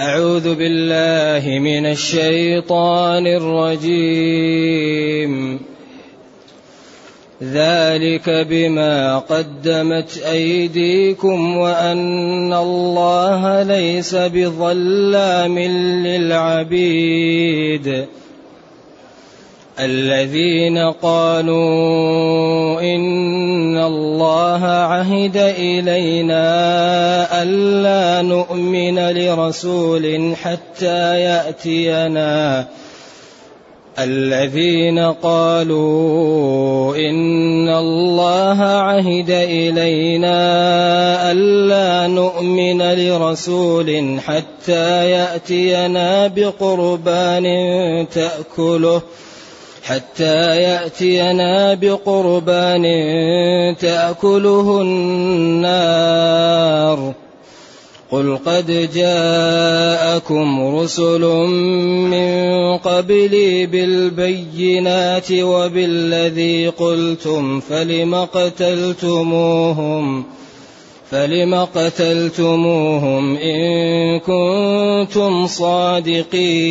أعوذ بالله من الشيطان الرجيم. ذلك بما قدمت أيديكم وأن الله ليس بظلام للعبيد. الذين قالوا إن الله عهد إلينا ألا نؤمن لرسول حتى يأتينا. الذين قالوا إن الله عهد إلينا ألا نؤمن لرسول حتى يأتينا بقربان تأكله. حتى يأتينا بقربان تأكله النار. قل قد جاءكم رسل من قبلي بالبينات وبالذي قلتم فلم قتلتموهم؟ فلم قتلتموهم إن كنتم صادقين؟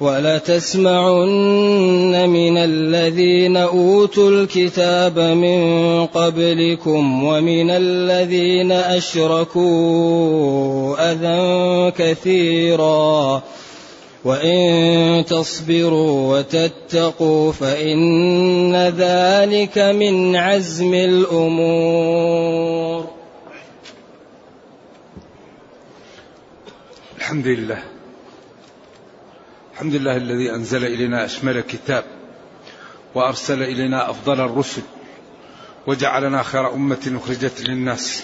ولتسمعن من الذين أوتوا الكتاب من قبلكم ومن الذين أشركوا أذى كثيرا. وإن تصبروا وتتقوا فإن ذلك من عزم الأمور. الحمد لله. الحمد لله الذي أنزل إلينا أشمل كتاب وأرسل إلينا أفضل الرسل وجعلنا خير أمة أخرجت للناس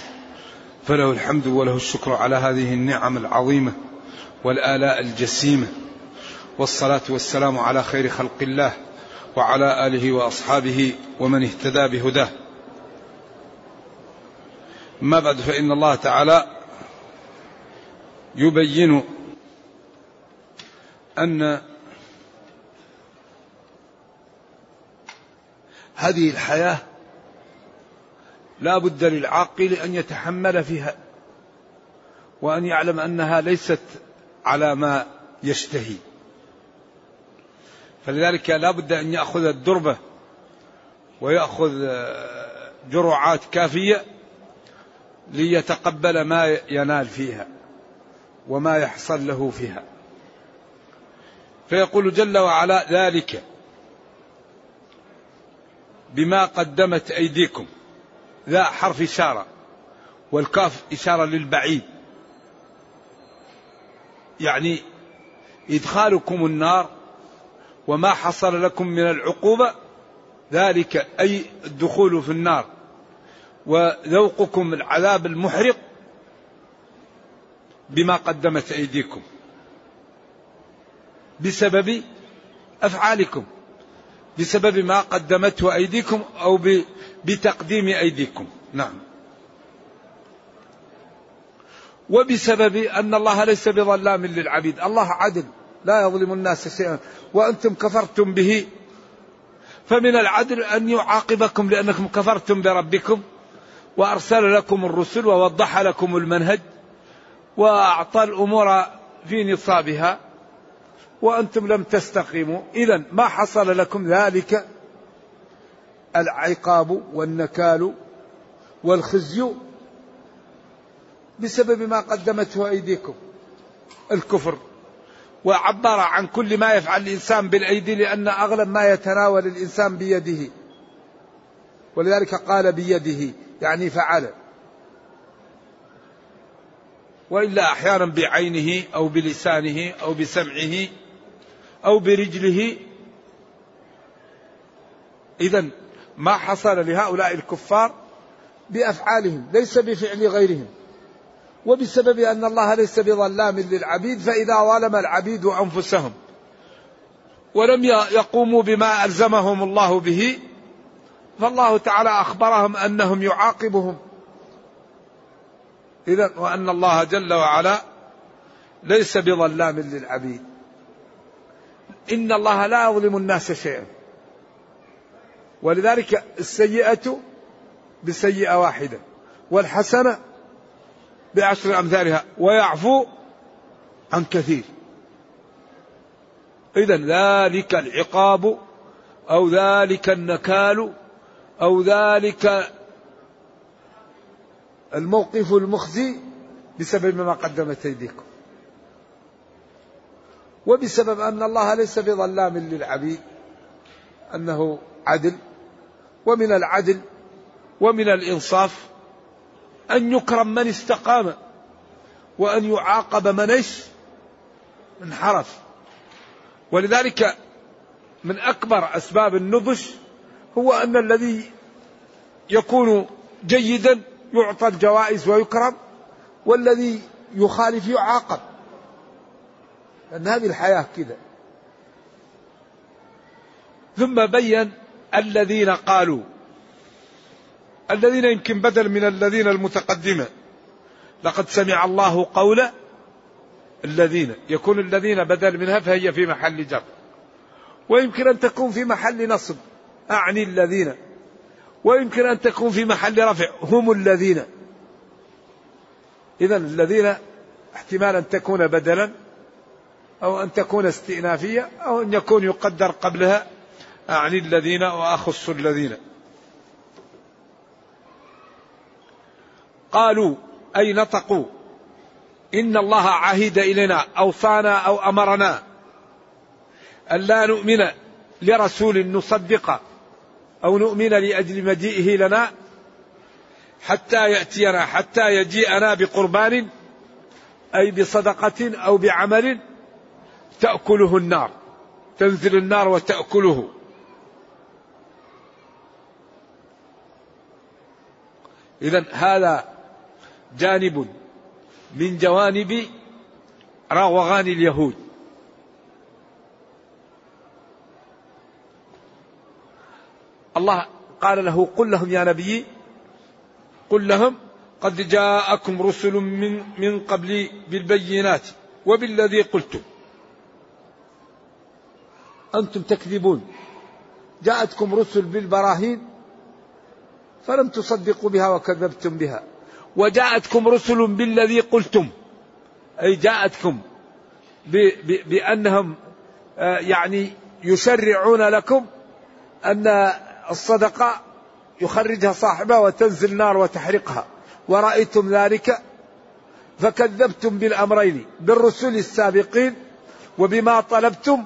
فله الحمد وله الشكر على هذه النعم العظيمة والآلاء الجسيمة والصلاة والسلام على خير خلق الله وعلى آله وأصحابه ومن اهتدى بهداه. ما بعد فإن الله تعالى يبين أن هذه الحياة لا بد للعاقل أن يتحمل فيها وأن يعلم أنها ليست على ما يشتهي. فلذلك لا بد أن يأخذ الدربة ويأخذ جرعات كافية ليتقبل ما ينال فيها وما يحصل له فيها. فيقول جل وعلا ذلك بما قدمت أيديكم. ذا حرف إشارة والكاف إشارة للبعيد. يعني إدخالكم النار وما حصل لكم من العقوبة ذلك أي الدخول في النار. وذوقكم العذاب المحرق بما قدمت أيديكم. بسبب أفعالكم بسبب ما قدمته أيديكم أو بتقديم أيديكم. نعم. وبسبب أن الله ليس بظلام للعبيد. الله عدل لا يظلم الناس شيئا. وأنتم كفرتم به. فمن العدل أن يعاقبكم لأنكم كفرتم بربكم. وأرسل لكم الرسل ووضح لكم المنهج. وأعطى الأمور في نصابها. وأنتم لم تستقيموا. إذا ما حصل لكم ذلك؟ العقاب والنكال والخزي بسبب ما قدمته أيديكم الكفر. وعبر عن كل ما يفعل الإنسان بالأيدي لأن أغلب ما يتناول الإنسان بيده. ولذلك قال بيده يعني فعل. وإلا أحيانا بعينه أو بلسانه أو بسمعه أو برجله. إذا ما حصل لهؤلاء الكفار بأفعالهم ليس بفعل غيرهم. وبسبب أن الله ليس بظلام للعبيد فإذا ظلم العبيد أنفسهم. ولم يقوموا بما ألزمهم الله به فالله تعالى أخبرهم أنهم يعاقبهم. إذا وأن الله جل وعلا ليس بظلام للعبيد. إن الله لا يظلم الناس شيئا. ولذلك السيئة بسيئة واحدة والحسنة بعشر أمثالها ويعفو عن كثير. إذا ذلك العقاب أو ذلك النكال أو ذلك الموقف المخزي بسبب ما قدمت أيديكم. وبسبب أن الله ليس بظلام للعبيد أنه عدل ومن العدل ومن الإنصاف أن يكرم من استقام وأن يعاقب من إيش؟ انحرف. ولذلك من أكبر أسباب النضج هو أن الذي يكون جيدا يعطى الجوائز ويكرم والذي يخالف يعاقب. لأن هذه الحياة كذا. ثم بين الذين قالوا الذين يمكن بدل من الذين المتقدمة لقد سمع الله قول الذين يكون الذين بدل منها فهي في محل جر. ويمكن أن تكون في محل نصب أعني الذين. ويمكن أن تكون في محل رفع هم الذين. إذا الذين احتمال أن تكون بدلا أو أن تكون استئنافية أو أن يكون يقدر قبلها أعني الذين وأخص الذين. قالوا أي نطقوا إن الله عهد إلينا أوصانا أو أمرنا ألا نؤمن لرسول نصدق أو نؤمن لأجل مجيئه لنا حتى يأتينا حتى يجيئنا بقربان أي بصدقة أو بعمل. تأكله النار. تنزل النار وتأكله. إذا هذا جانب من جوانب روغان اليهود. الله قال له قل لهم يا نبي قل لهم قد جاءكم رسل من من قبلي بالبينات وبالذي قلتم. أنتم تكذبون. جاءتكم رسل بالبراهين فلم تصدقوا بها وكذبتم بها. وجاءتكم رسل بالذي قلتم. أي جاءتكم بأنهم آه، يعني يشرعون لكم أن الصدقة يخرجها صاحبها وتنزل نار وتحرقها. ورأيتم ذلك؟ فكذبتم بالأمرين بالرسل السابقين وبما طلبتم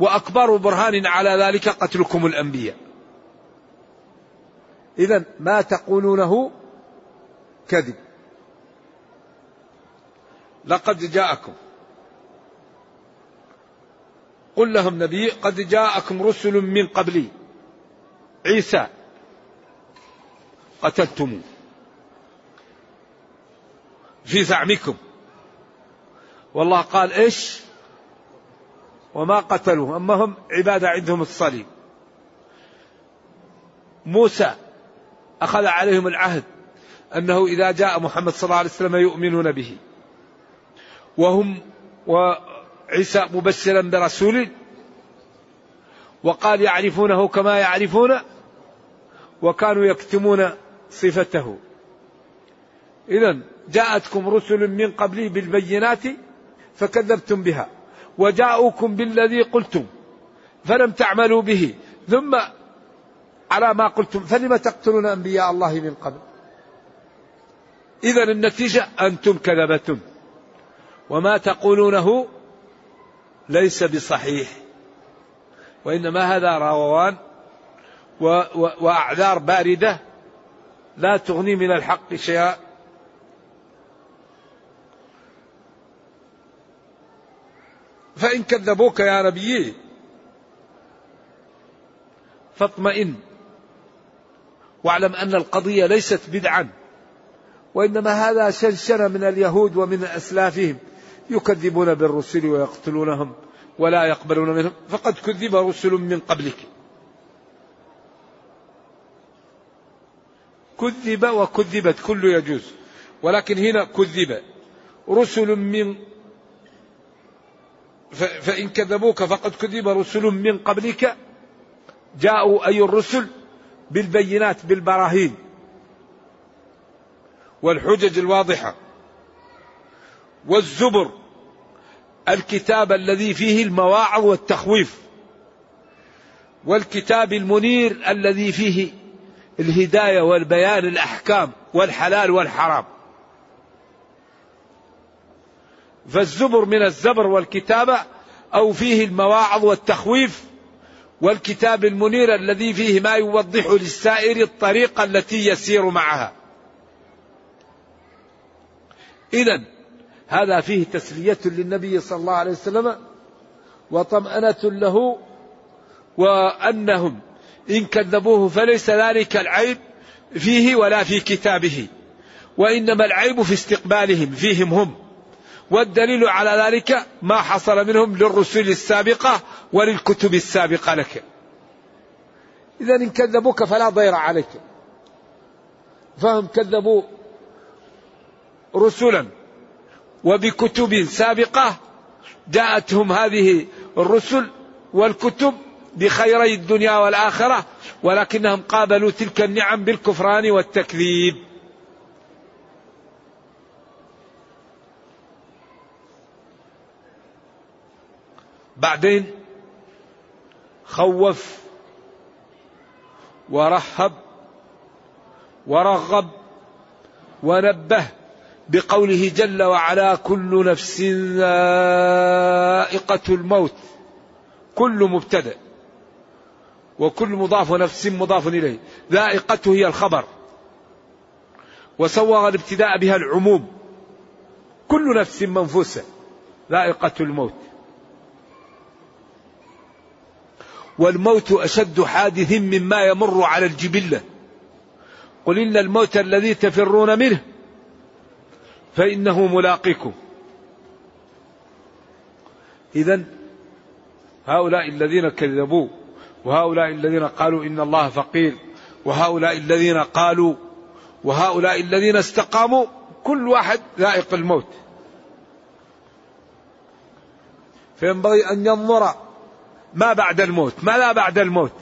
وأكبر برهان على ذلك قتلكم الأنبياء. إذا ما تقولونه كذب. لقد جاءكم. قل لهم نبي قد جاءكم رسل من قبلي. عيسى. قتلتم. في زعمكم. والله قال إيش؟ وما قتلوه أما هم عبادة عندهم الصليب. موسى أخذ عليهم العهد أنه إذا جاء محمد صلى الله عليه وسلم يؤمنون به. وهم وعيسى مبشرا برسول وقال يعرفونه كما يعرفون وكانوا يكتمون صفته. إذا جاءتكم رسل من قبلي بالبينات فكذبتم بها. وجاءوكم بالذي قلتم فلم تعملوا به. ثم على ما قلتم فلم تقتلون أنبياء الله من قبل؟ إذا النتيجة أنتم كذبتم. وما تقولونه ليس بصحيح. وإنما هذا روان وأعذار باردة لا تغني من الحق شيئا. فإن كذبوك يا نبي فاطمئن. واعلم أن القضية ليست بدعا وإنما هذا شنشنة من اليهود ومن أسلافهم. يكذبون بالرسل ويقتلونهم ولا يقبلون منهم. فقد كذب رسل من قبلك. كذب وكذبت كل يجوز. ولكن هنا كذب. رسل من فإن كذبوك فقد كذب رسل من قبلك. جاءوا أي الرسل بالبينات بالبراهين والحجج الواضحة والزبر الكتاب الذي فيه المواعظ والتخويف والكتاب المنير الذي فيه الهداية والبيان الأحكام والحلال والحرام. فالزبر من الزبر والكتابة أو فيه المواعظ والتخويف والكتاب المنير الذي فيه ما يوضح للسائر الطريقة التي يسير معها. إذا هذا فيه تسلية للنبي صلى الله عليه وسلم وطمأنة له وأنهم إن كذبوه فليس ذلك العيب فيه ولا في كتابه وإنما العيب في استقبالهم فيهم هم. والدليل على ذلك ما حصل منهم للرسل السابقة وللكتب السابقة لك. إذا إن كذبوك فلا ضير عليك. فهم كذبوا رسلا وبكتب سابقة جاءتهم هذه الرسل والكتب بخيري الدنيا والآخرة ولكنهم قابلوا تلك النعم بالكفران والتكذيب. بعدين خوف ورهب ورغب ونبه بقوله جل وعلا كل نفس ذائقة الموت كل مبتدأ وكل مضاف ونفس مضاف إليه ذائقته هي الخبر وسوغ الابتداء بها العموم كل نفس منفوسة ذائقة الموت والموت أشد حادث مما يمر على الجبلة. قل إن الموت الذي تفرون منه فإنه ملاقيكم. إذا هؤلاء الذين كذبوا وهؤلاء الذين قالوا إن الله فقير وهؤلاء الذين قالوا وهؤلاء الذين استقاموا كل واحد ذائق الموت. فينبغي أن ينظر ما بعد الموت ما لا بعد الموت.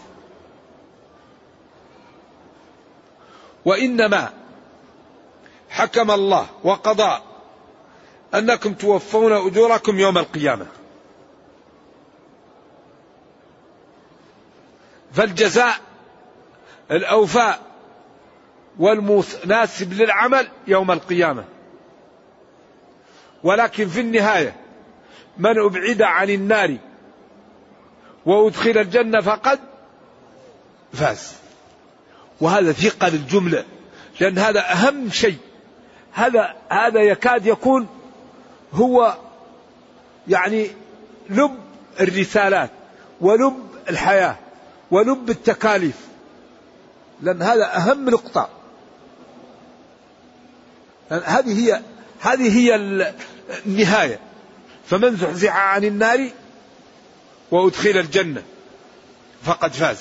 وإنما حكم الله وقضى أنكم توفون أجوركم يوم القيامة. فالجزاء الأوفاء والمناسب للعمل يوم القيامة. ولكن في النهاية من أبعد عن النار وأدخل الجنة فقد فاز. وهذا ثقة للجملة لأن هذا أهم شيء. هذا هذا يكاد يكون هو يعني لب الرسالات ولب الحياة ولب التكاليف. لأن هذا أهم نقطة. هذه هي هذه هي النهاية. فمن زحزح عن النار وأدخل الجنة. فقد فاز.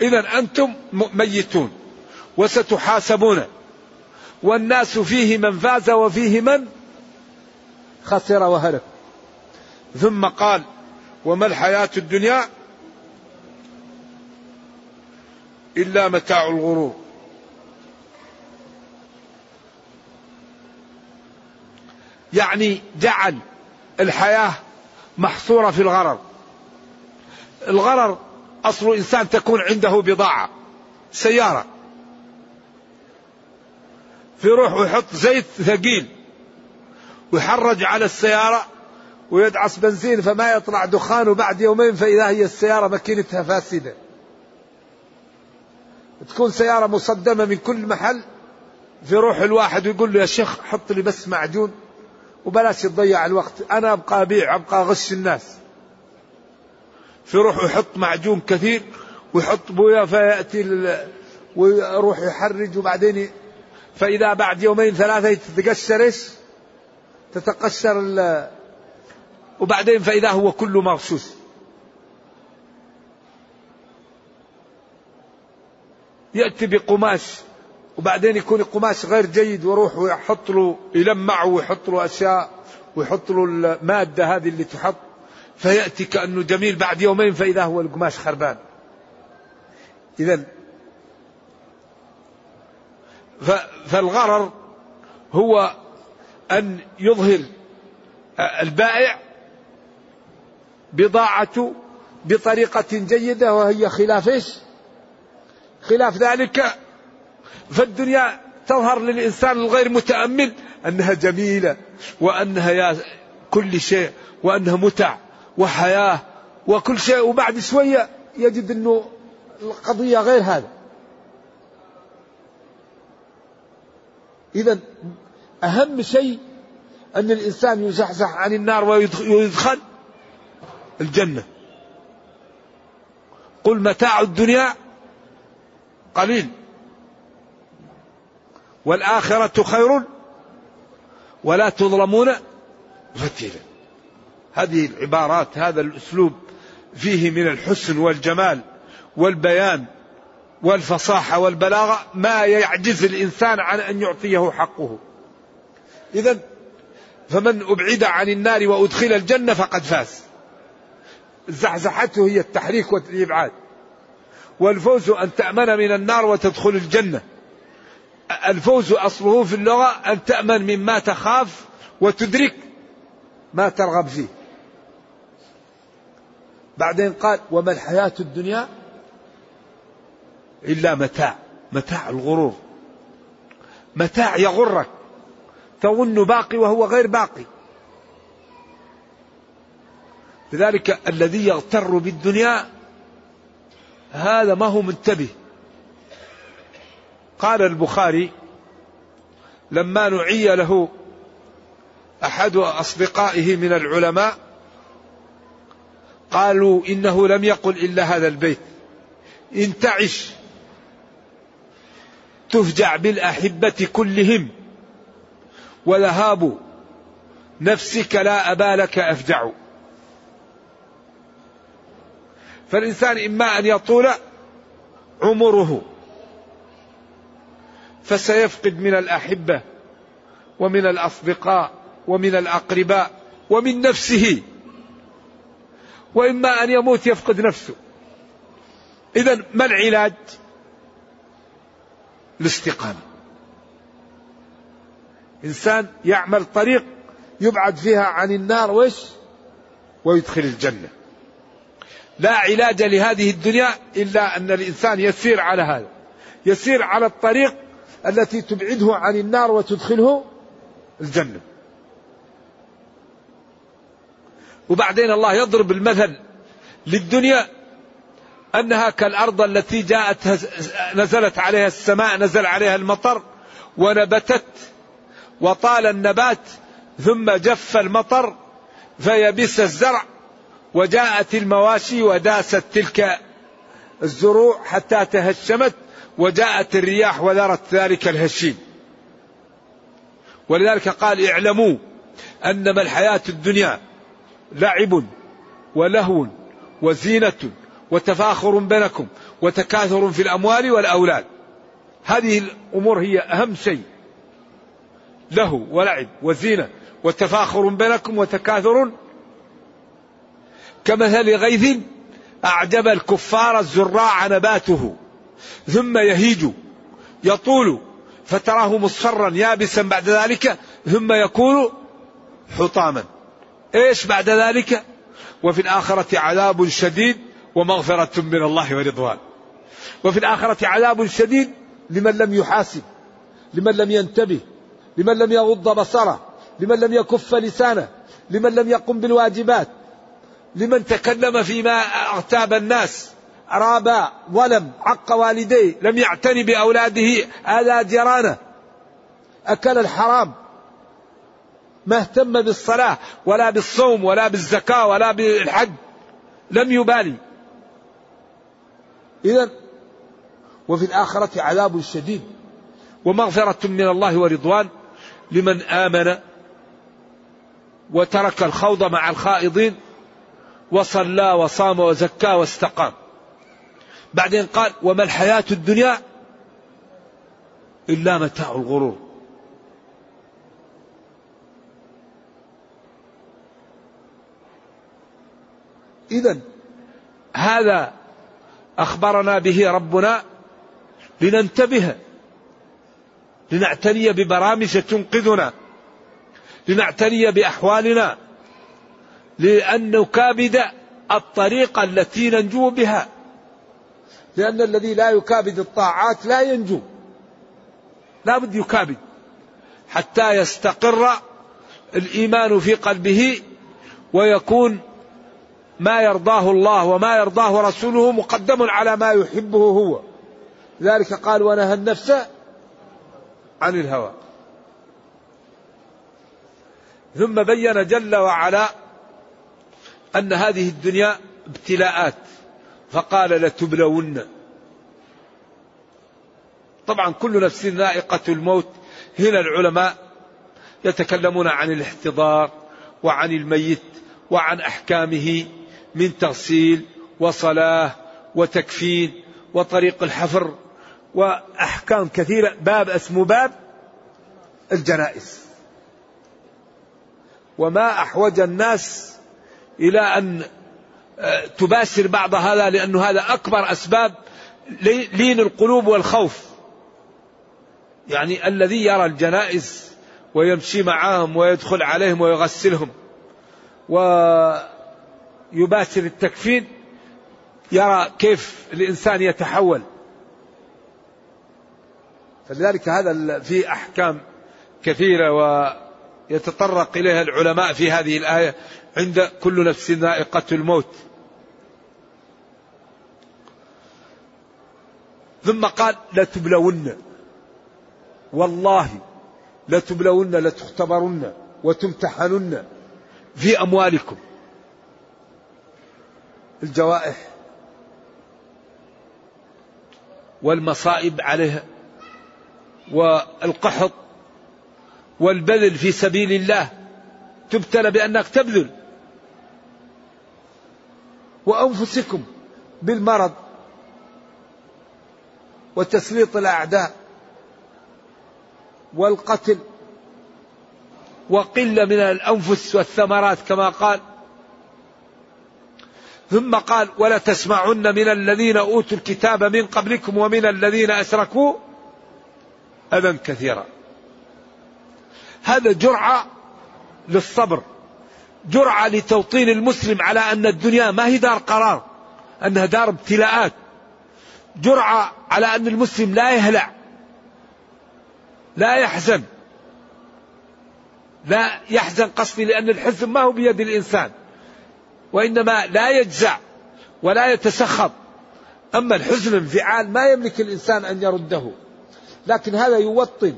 إذا أنتم ميتون وستحاسبون. والناس فيه من فاز وفيه من خسر وهلك. ثم قال وما الحياة الدنيا إلا متاع الغرور. يعني جعل الحياة محصورة في الغرر. الغرر أصل الإنسان تكون عنده بضاعة سيارة. في روح ويحط زيت ثقيل ويحرج على السيارة ويدعس بنزين فما يطلع دخان وبعد يومين فإذا هي السيارة ماكينتها فاسدة. تكون سيارة مصدمة من كل محل في روح الواحد ويقول له يا شيخ حط لي بس معجون. وبلاش تضيع الوقت. أنا أبقى أبيع أبقى أغش الناس. في روح يحط معجون كثير ويحط بويا فيأتي ويروح يحرج وبعدين فإذا بعد يومين ثلاثة تتقشر إيش؟ تتقشر وبعدين فإذا هو كله مغشوش. يأتي بقماش. وبعدين يكون القماش غير جيد ويروح ويحط له يلمعه ويحط له أشياء ويحط له المادة هذه اللي تحط فيأتي كأنه جميل بعد يومين فإذا هو القماش خربان إذا فالغرر هو أن يظهر البائع بضاعته بطريقة جيدة وهي خلاف إيش؟ خلاف ذلك فالدنيا تظهر للإنسان الغير متأمل أنها جميلة وأنها يا كل شيء وأنها متع وحياة وكل شيء وبعد شوية يجد أنه القضية غير هذا. إذا أهم شيء أن الإنسان يزحزح عن النار ويدخل الجنة. قل متاع الدنيا قليل. والآخرة خير ولا تظلمون فتيلا هذه العبارات هذا الأسلوب فيه من الحسن والجمال والبيان والفصاحة والبلاغة ما يعجز الإنسان عن أن يعطيه حقه. إذا فمن أبعد عن النار وأدخل الجنة فقد فاز. زحزحته هي التحريك والإبعاد. والفوز أن تأمن من النار وتدخل الجنة. الفوز أصله في اللغة أن تأمن مما تخاف وتدرك ما ترغب فيه. بعدين قال وما الحياة الدنيا إلا متاع متاع الغرور. متاع يغرك تظن باقي وهو غير باقي. لذلك الذي يغتر بالدنيا هذا ما هو منتبه. قال البخاري لما نعي له أحد أصدقائه من العلماء قالوا إنه لم يقل إلا هذا البيت. إن تعش تفجع بالأحبة كلهم. وذهاب نفسك لا ابا لك أفجع. فالإنسان إما أن يطول عمره فسيفقد من الأحبة ومن الأصدقاء ومن الأقرباء ومن نفسه. وإما أن يموت يفقد نفسه. إذا ما العلاج؟ الاستقامة. إنسان يعمل طريق يبعد فيها عن النار وش ويدخل الجنة. لا علاج لهذه الدنيا إلا أن الإنسان يسير على هذا. يسير على الطريق التي تبعده عن النار وتدخله الجنة. وبعدين الله يضرب المثل للدنيا أنها كالأرض التي جاءت نزلت عليها السماء نزل عليها المطر ونبتت وطال النبات ثم جف المطر فيبس الزرع وجاءت المواشي وداست تلك الزروع حتى تهشمت وجاءت الرياح وذرت ذلك الهشيم. ولذلك قال اعلموا أنما الحياة الدنيا لعب ولهو وزينة وتفاخر بينكم وتكاثر في الأموال والأولاد. هذه الأمور هي أهم شيء. له ولعب وزينة وتفاخر بينكم وتكاثر. كمثل غيث أعجب الكفار الزراع نباته. ثم يهيج يطول فتراه مصفرا يابسا بعد ذلك ثم يكون حطاما. إيش بعد ذلك؟ وفي الآخرة عذاب شديد ومغفرة من الله ورضوان. وفي الآخرة عذاب شديد لمن لم يحاسب لمن لم ينتبه لمن لم يغض بصره لمن لم يكف لسانه لمن لم يقم بالواجبات لمن تكلم فيما أغتاب الناس. رابا ظلم عق والديه لم يعتني بأولاده. آذى جيرانه. أكل الحرام. ما اهتم بالصلاة ولا بالصوم ولا بالزكاة ولا بالحج. لم يبالي. إذا وفي الآخرة عذاب شديد. ومغفرة من الله ورضوان لمن آمن وترك الخوض مع الخائضين وصلى وصام وزكى واستقام. بعدين قال وما الحياة الدنيا إلا متاع الغرور. إذا هذا أخبرنا به ربنا لننتبه لنعتني ببرامج تنقذنا لنعتني بأحوالنا لأن نكابد الطريقة التي ننجو بها. لأن الذي لا يكابد الطاعات لا ينجو. لا بد يكابد. حتى يستقر الإيمان في قلبه ويكون ما يرضاه الله وما يرضاه رسوله مقدم على ما يحبه هو. ذلك قال ونهى النفس عن الهوى. ثم بين جل وعلا أن هذه الدنيا ابتلاءات. فقال لتبلون. طبعا كل نفس ذائقة الموت. هنا العلماء يتكلمون عن الاحتضار وعن الميت وعن أحكامه من تغسيل وصلاة وتكفين وطريق الحفر وأحكام كثيرة. باب اسمه باب الجنائز. وما أحوج الناس إلى أن تباشر بعض هذا لأن هذا أكبر أسباب لين القلوب والخوف. يعني الذي يرى الجنائز ويمشي معهم ويدخل عليهم ويغسلهم ويباشر التكفين يرى كيف الإنسان يتحول. فلذلك هذا في أحكام كثيرة ويتطرق إليها العلماء في هذه الآية عند كل نفس ذائقة الموت. ثم قال لتبلون. والله لتبلون لتختبرن وتمتحنن في أموالكم. الجوائح والمصائب عليها والقحط والبذل في سبيل الله تبتلى بأنك تبذل. وأنفسكم بالمرض وتسليط الأعداء والقتل وقلة من الأنفس والثمرات كما قال. ثم قال ولا تسمعن من الذين أوتوا الكتاب من قبلكم ومن الذين أشركوا أذى كثيرا. هذا جرعة للصبر جرعة لتوطين المسلم على أن الدنيا ما هي دار قرار أنها دار ابتلاءات جرعة على أن المسلم لا يهلع لا يحزن لا يحزن قصدي لأن الحزن ما هو بيد الإنسان وإنما لا يجزع ولا يتسخط. أما الحزن الانفعال ما يملك الإنسان أن يرده. لكن هذا يوطن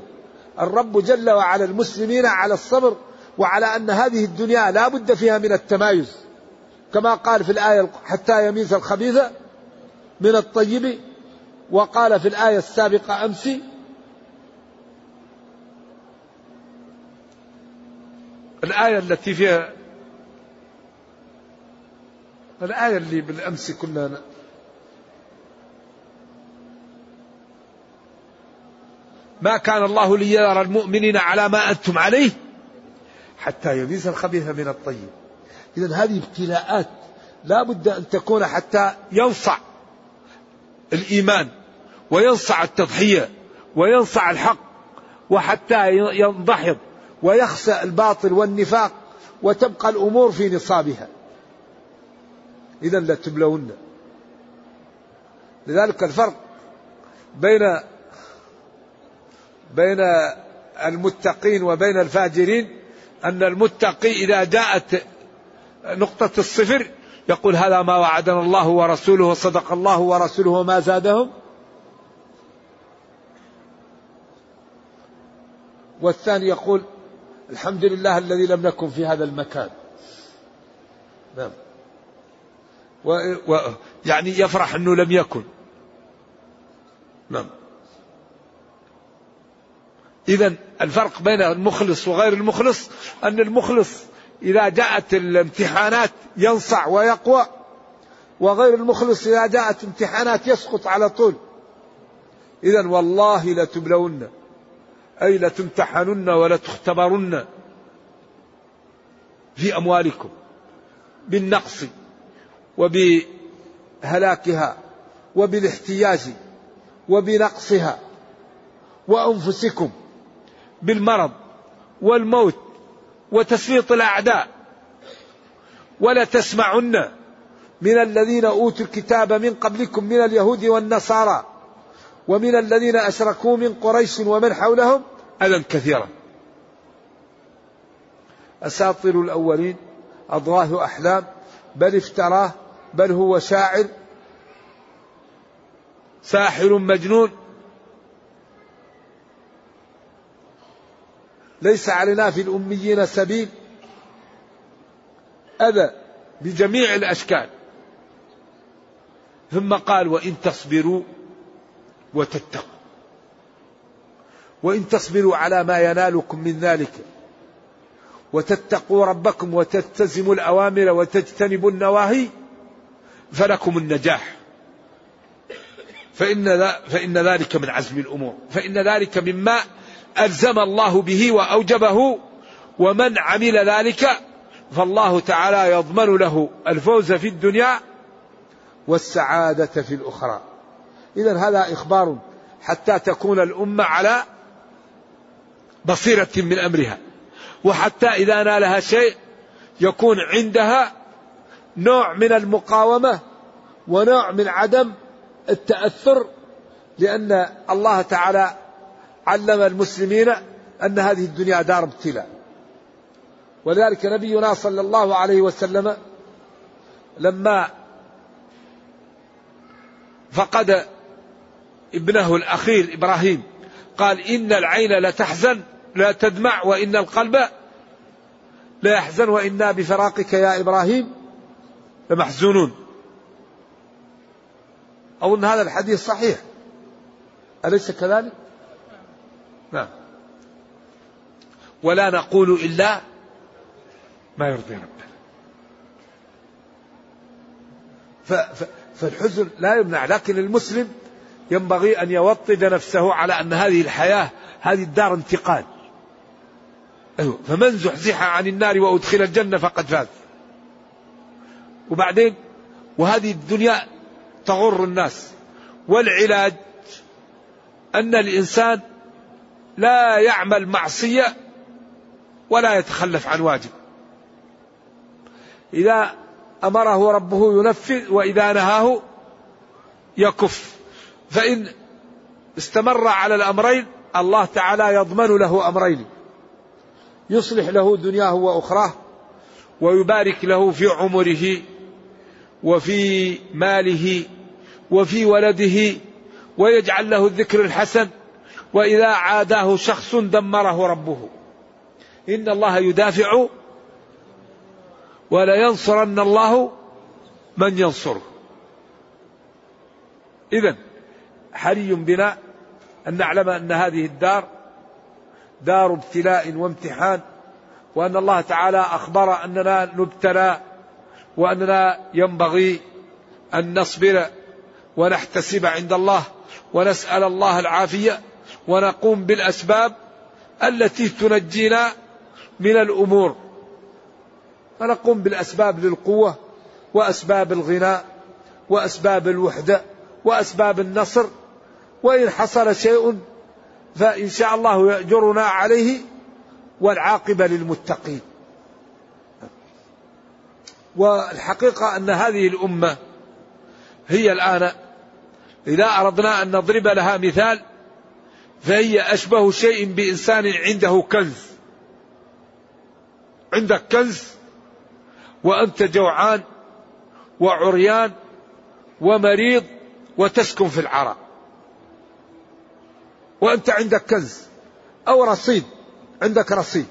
الرب جل وعلا المسلمين على الصبر وعلى أن هذه الدنيا لا بد فيها من التمايز. كما قال في الآية حتى يميز الخبيث من الطيب وقال في الآية السابقة أمس الآية التي فيها الآية اللي بالأمس كنا ما كان الله ليرى المؤمنين على ما أنتم عليه حتى يميز الخبيث من الطيب. إذا هذه ابتلاءات لا بد أن تكون حتى ينصع الإيمان. وينصع التضحية وينصع الحق وحتى ينضحض ويخسأ الباطل والنفاق وتبقى الأمور في نصابها. إذا لتبلون لذلك الفرق بين بين المتقين وبين الفاجرين أن المتقي إذا جاءت نقطة الصفر يقول هذا ما وعدنا الله ورسوله وصدق الله ورسوله وما زادهم. والثاني يقول الحمد لله الذي لم نكن في هذا المكان. نعم. و و يعني يفرح أنه لم يكن. نعم. اذا الفرق بين المخلص وغير المخلص أن المخلص إذا جاءت الامتحانات ينصع ويقوى وغير المخلص إذا جاءت امتحانات يسقط على طول. اذا والله لتبلون. أي لتمتحنن ولتختبرن في أموالكم بالنقص وبهلاكها وبالاحتياج وبنقصها وأنفسكم بالمرض والموت وتسليط الأعداء ولا تسمعن من الذين أوتوا الكتاب من قبلكم من اليهود والنصارى ومن الذين أشركوا من قريش ومن حولهم أذى كثيرا. أساطير الأولين أضغاث أحلام بل افتراه بل هو شاعر ساحر مجنون. ليس علينا في الأميين سبيل. أذى بجميع الأشكال. ثم قال وإن تصبروا وتتقوا. وإن تصبروا على ما ينالكم من ذلك. وتتقوا ربكم وتلتزموا الأوامر وتجتنبوا النواهي فلكم النجاح. فإن, فإن ذلك من عزم الأمور. فإن ذلك مما ألزم الله به وأوجبه ومن عمل ذلك فالله تعالى يضمن له الفوز في الدنيا والسعادة في الأخرى. إذا هذا إخبار حتى تكون الأمة على بصيرة من أمرها. وحتى إذا نالها شيء يكون عندها نوع من المقاومة ونوع من عدم التأثر لأن الله تعالى علم المسلمين أن هذه الدنيا دار ابتلاء. ولذلك نبينا صلى الله عليه وسلم لما فقد ابنه الأخير إبراهيم. قال إن العين لتحزن لا تدمع وإن القلب لا يحزن وإنا بفراقك يا إبراهيم لمحزونون. أظن هذا الحديث صحيح. أليس كذلك؟ نعم. ولا نقول إلا ما يرضي ربنا. فالحزن لا يمنع لكن المسلم ينبغي أن يوطد نفسه على أن هذه الحياة هذه الدار انتقال. أيوه. فمن زحزح عن النار وأدخل الجنة فقد فاز. وبعدين وهذه الدنيا تغر الناس. والعلاج أن الإنسان لا يعمل معصية ولا يتخلف عن واجب. إذا أمره ربه ينفذ وإذا نهاه يكف. فإن استمر على الأمرين الله تعالى يضمن له أمرين. يصلح له دنياه وأخراه ويبارك له في عمره وفي ماله وفي ولده ويجعل له الذكر الحسن وإذا عاداه شخص دمره ربه. إن الله يدافع ولينصرن الله من ينصره. اذا حري بنا أن نعلم أن هذه الدار دار ابتلاء وامتحان وأن الله تعالى أخبر أننا نبتلى وأننا ينبغي أن نصبر ونحتسب عند الله ونسأل الله العافية ونقوم بالأسباب التي تنجينا من الأمور. فنقوم بالأسباب للقوة وأسباب الغناء وأسباب الوحدة. وأسباب النصر وإن حصل شيء فإن شاء الله يأجرنا عليه والعاقبة للمتقين. والحقيقة أن هذه الأمة هي الآن إذا أردنا أن نضرب لها مثال فهي أشبه شيء بإنسان عنده كنز. عندك كنز وأنت جوعان وعريان ومريض وتسكن في العراء. وأنت عندك كنز أو رصيد عندك رصيد.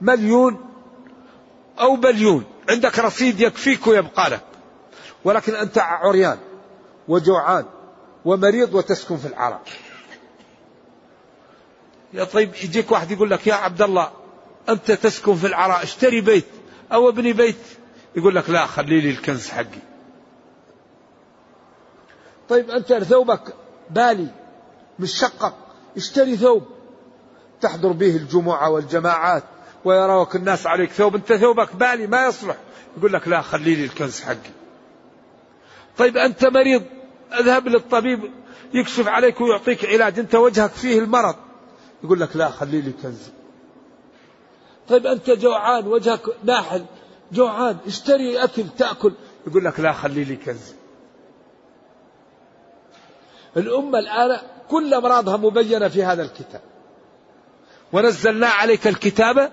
مليون أو بليون عندك رصيد يكفيك ويبقى لك. ولكن أنت عريان وجوعان ومريض وتسكن في العراء. يا طيب يجيك واحد يقول لك يا عبد الله أنت تسكن في العراء اشتري بيت أو ابني بيت. يقول لك لا خلي لي الكنز حقي. طيب أنت ثوبك بالي مشقق اشتري ثوب. تحضر به الجمعة والجماعات ويراك الناس عليك ثوب. أنت ثوبك بالي ما يصلح. يقول لك لا خلي لي الكنز حقي. طيب أنت مريض اذهب للطبيب يكشف عليك ويعطيك علاج. أنت وجهك فيه المرض. يقول لك لا خلي لي كنز. طيب أنت جوعان وجهك ناحل. جوعان اشتري أكل تأكل. يقول لك لا خلي لي كنز. الأمة الآن كل أمراضها مبينة في هذا الكتاب. ونزلنا عليك الكتاب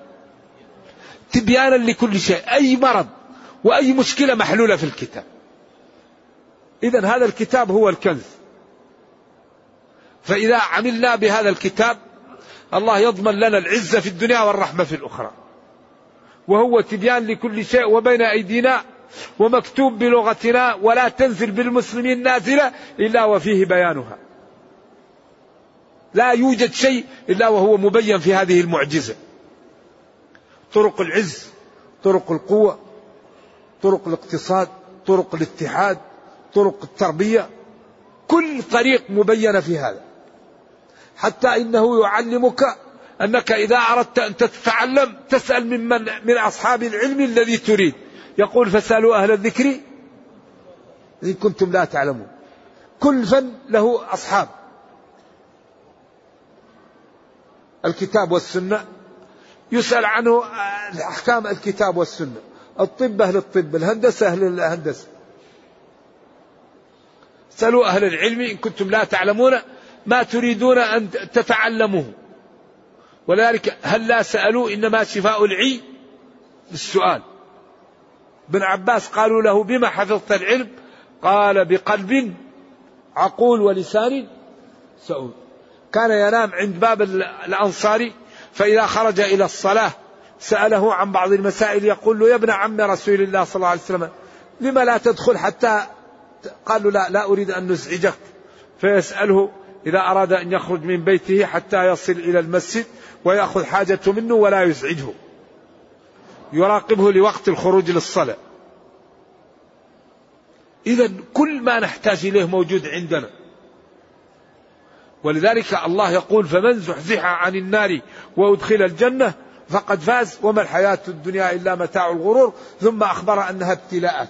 تبيانا لكل شيء. أي مرض وأي مشكلة محلولة في الكتاب. إذا هذا الكتاب هو الكنز. فإذا عملنا بهذا الكتاب الله يضمن لنا العزة في الدنيا والرحمة في الأخرى. وهو تبيان لكل شيء وبين أيدينا ومكتوب بلغتنا ولا تنزل بالمسلمين نازلة إلا وفيه بيانها. لا يوجد شيء إلا وهو مبين في هذه المعجزة. طرق العز طرق القوة طرق الاقتصاد طرق الاتحاد طرق التربية. كل طريق مبينة في هذا. حتى إنه يعلمك أنك إذا أردت أن تتعلم تسأل ممن من أصحاب العلم الذي تريد. يقول فسألوا أهل الذكر إن كنتم لا تعلمون. كل فن له أصحاب. الكتاب والسنة. يسأل عنه أحكام الكتاب والسنة. الطب أهل الطب الهندسة أهل الهندسة. سألوا أهل العلم إن كنتم لا تعلمون ما تريدون أن تتعلموه. ولذلك هل لا سألوا إنما شفاء العي؟ بالسؤال ابن عباس قالوا له بما حفظت العلم؟ قال بقلب عقول ولسان سؤول. كان ينام عند باب الأنصاري فإذا خرج إلى الصلاة سأله عن بعض المسائل يقول له يا ابن عم رسول الله صلى الله عليه وسلم لما لا تدخل حتى قال له لا لا أريد أن نزعجك. فيسأله إذا أراد أن يخرج من بيته حتى يصل إلى المسجد ويأخذ حاجته منه ولا يزعجه. يراقبه لوقت الخروج للصلاة. إذا كل ما نحتاج إليه موجود عندنا. ولذلك الله يقول فمن زحزح عن النار وأدخل الجنة فقد فاز وما الحياة الدنيا إلا متاع الغرور ثم أخبر أنها ابتلاءات.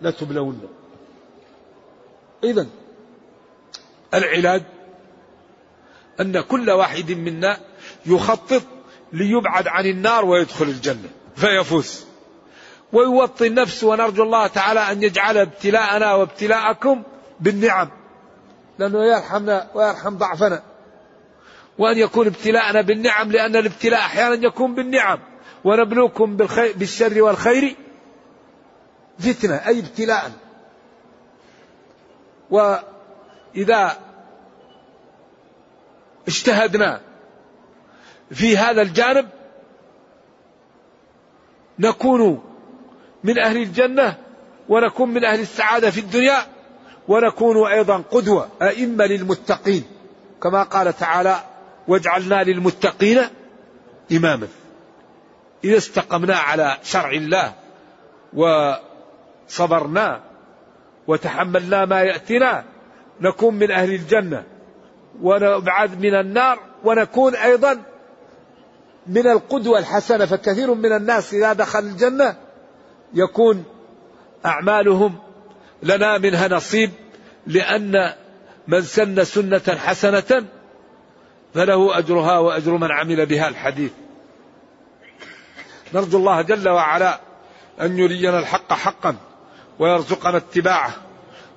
لا تبلون. إذا العلاج أن كل واحد منا يخطط ليبعد عن النار ويدخل الجنة فيفوز. ويوطي النفس ونرجو الله تعالى أن يجعل ابتلاءنا وابتلاءكم بالنعم. لأنه يرحمنا ويرحم ضعفنا. وأن يكون ابتلاءنا بالنعم لأن الابتلاء أحيانا يكون بالنعم. ونبلوكم بالخير بالشر والخير فتنة أي ابتلاء. وإذا اجتهدنا في هذا الجانب نكون من أهل الجنة ونكون من أهل السعادة في الدنيا ونكون أيضا قدوة أئمة للمتقين. كما قال تعالى واجعلنا للمتقين إماما. إذا استقمنا على شرع الله وصبرنا وتحملنا ما يأتينا نكون من أهل الجنة ونبعد من النار ونكون أيضا من القدوة الحسنة فكثير من الناس إذا دخل الجنة يكون أعمالهم لنا منها نصيب لأن من سن سنة حسنة فله أجرها وأجر من عمل بها الحديث. نرجو الله جل وعلا أن يرينا الحق حقا ويرزقنا اتباعه.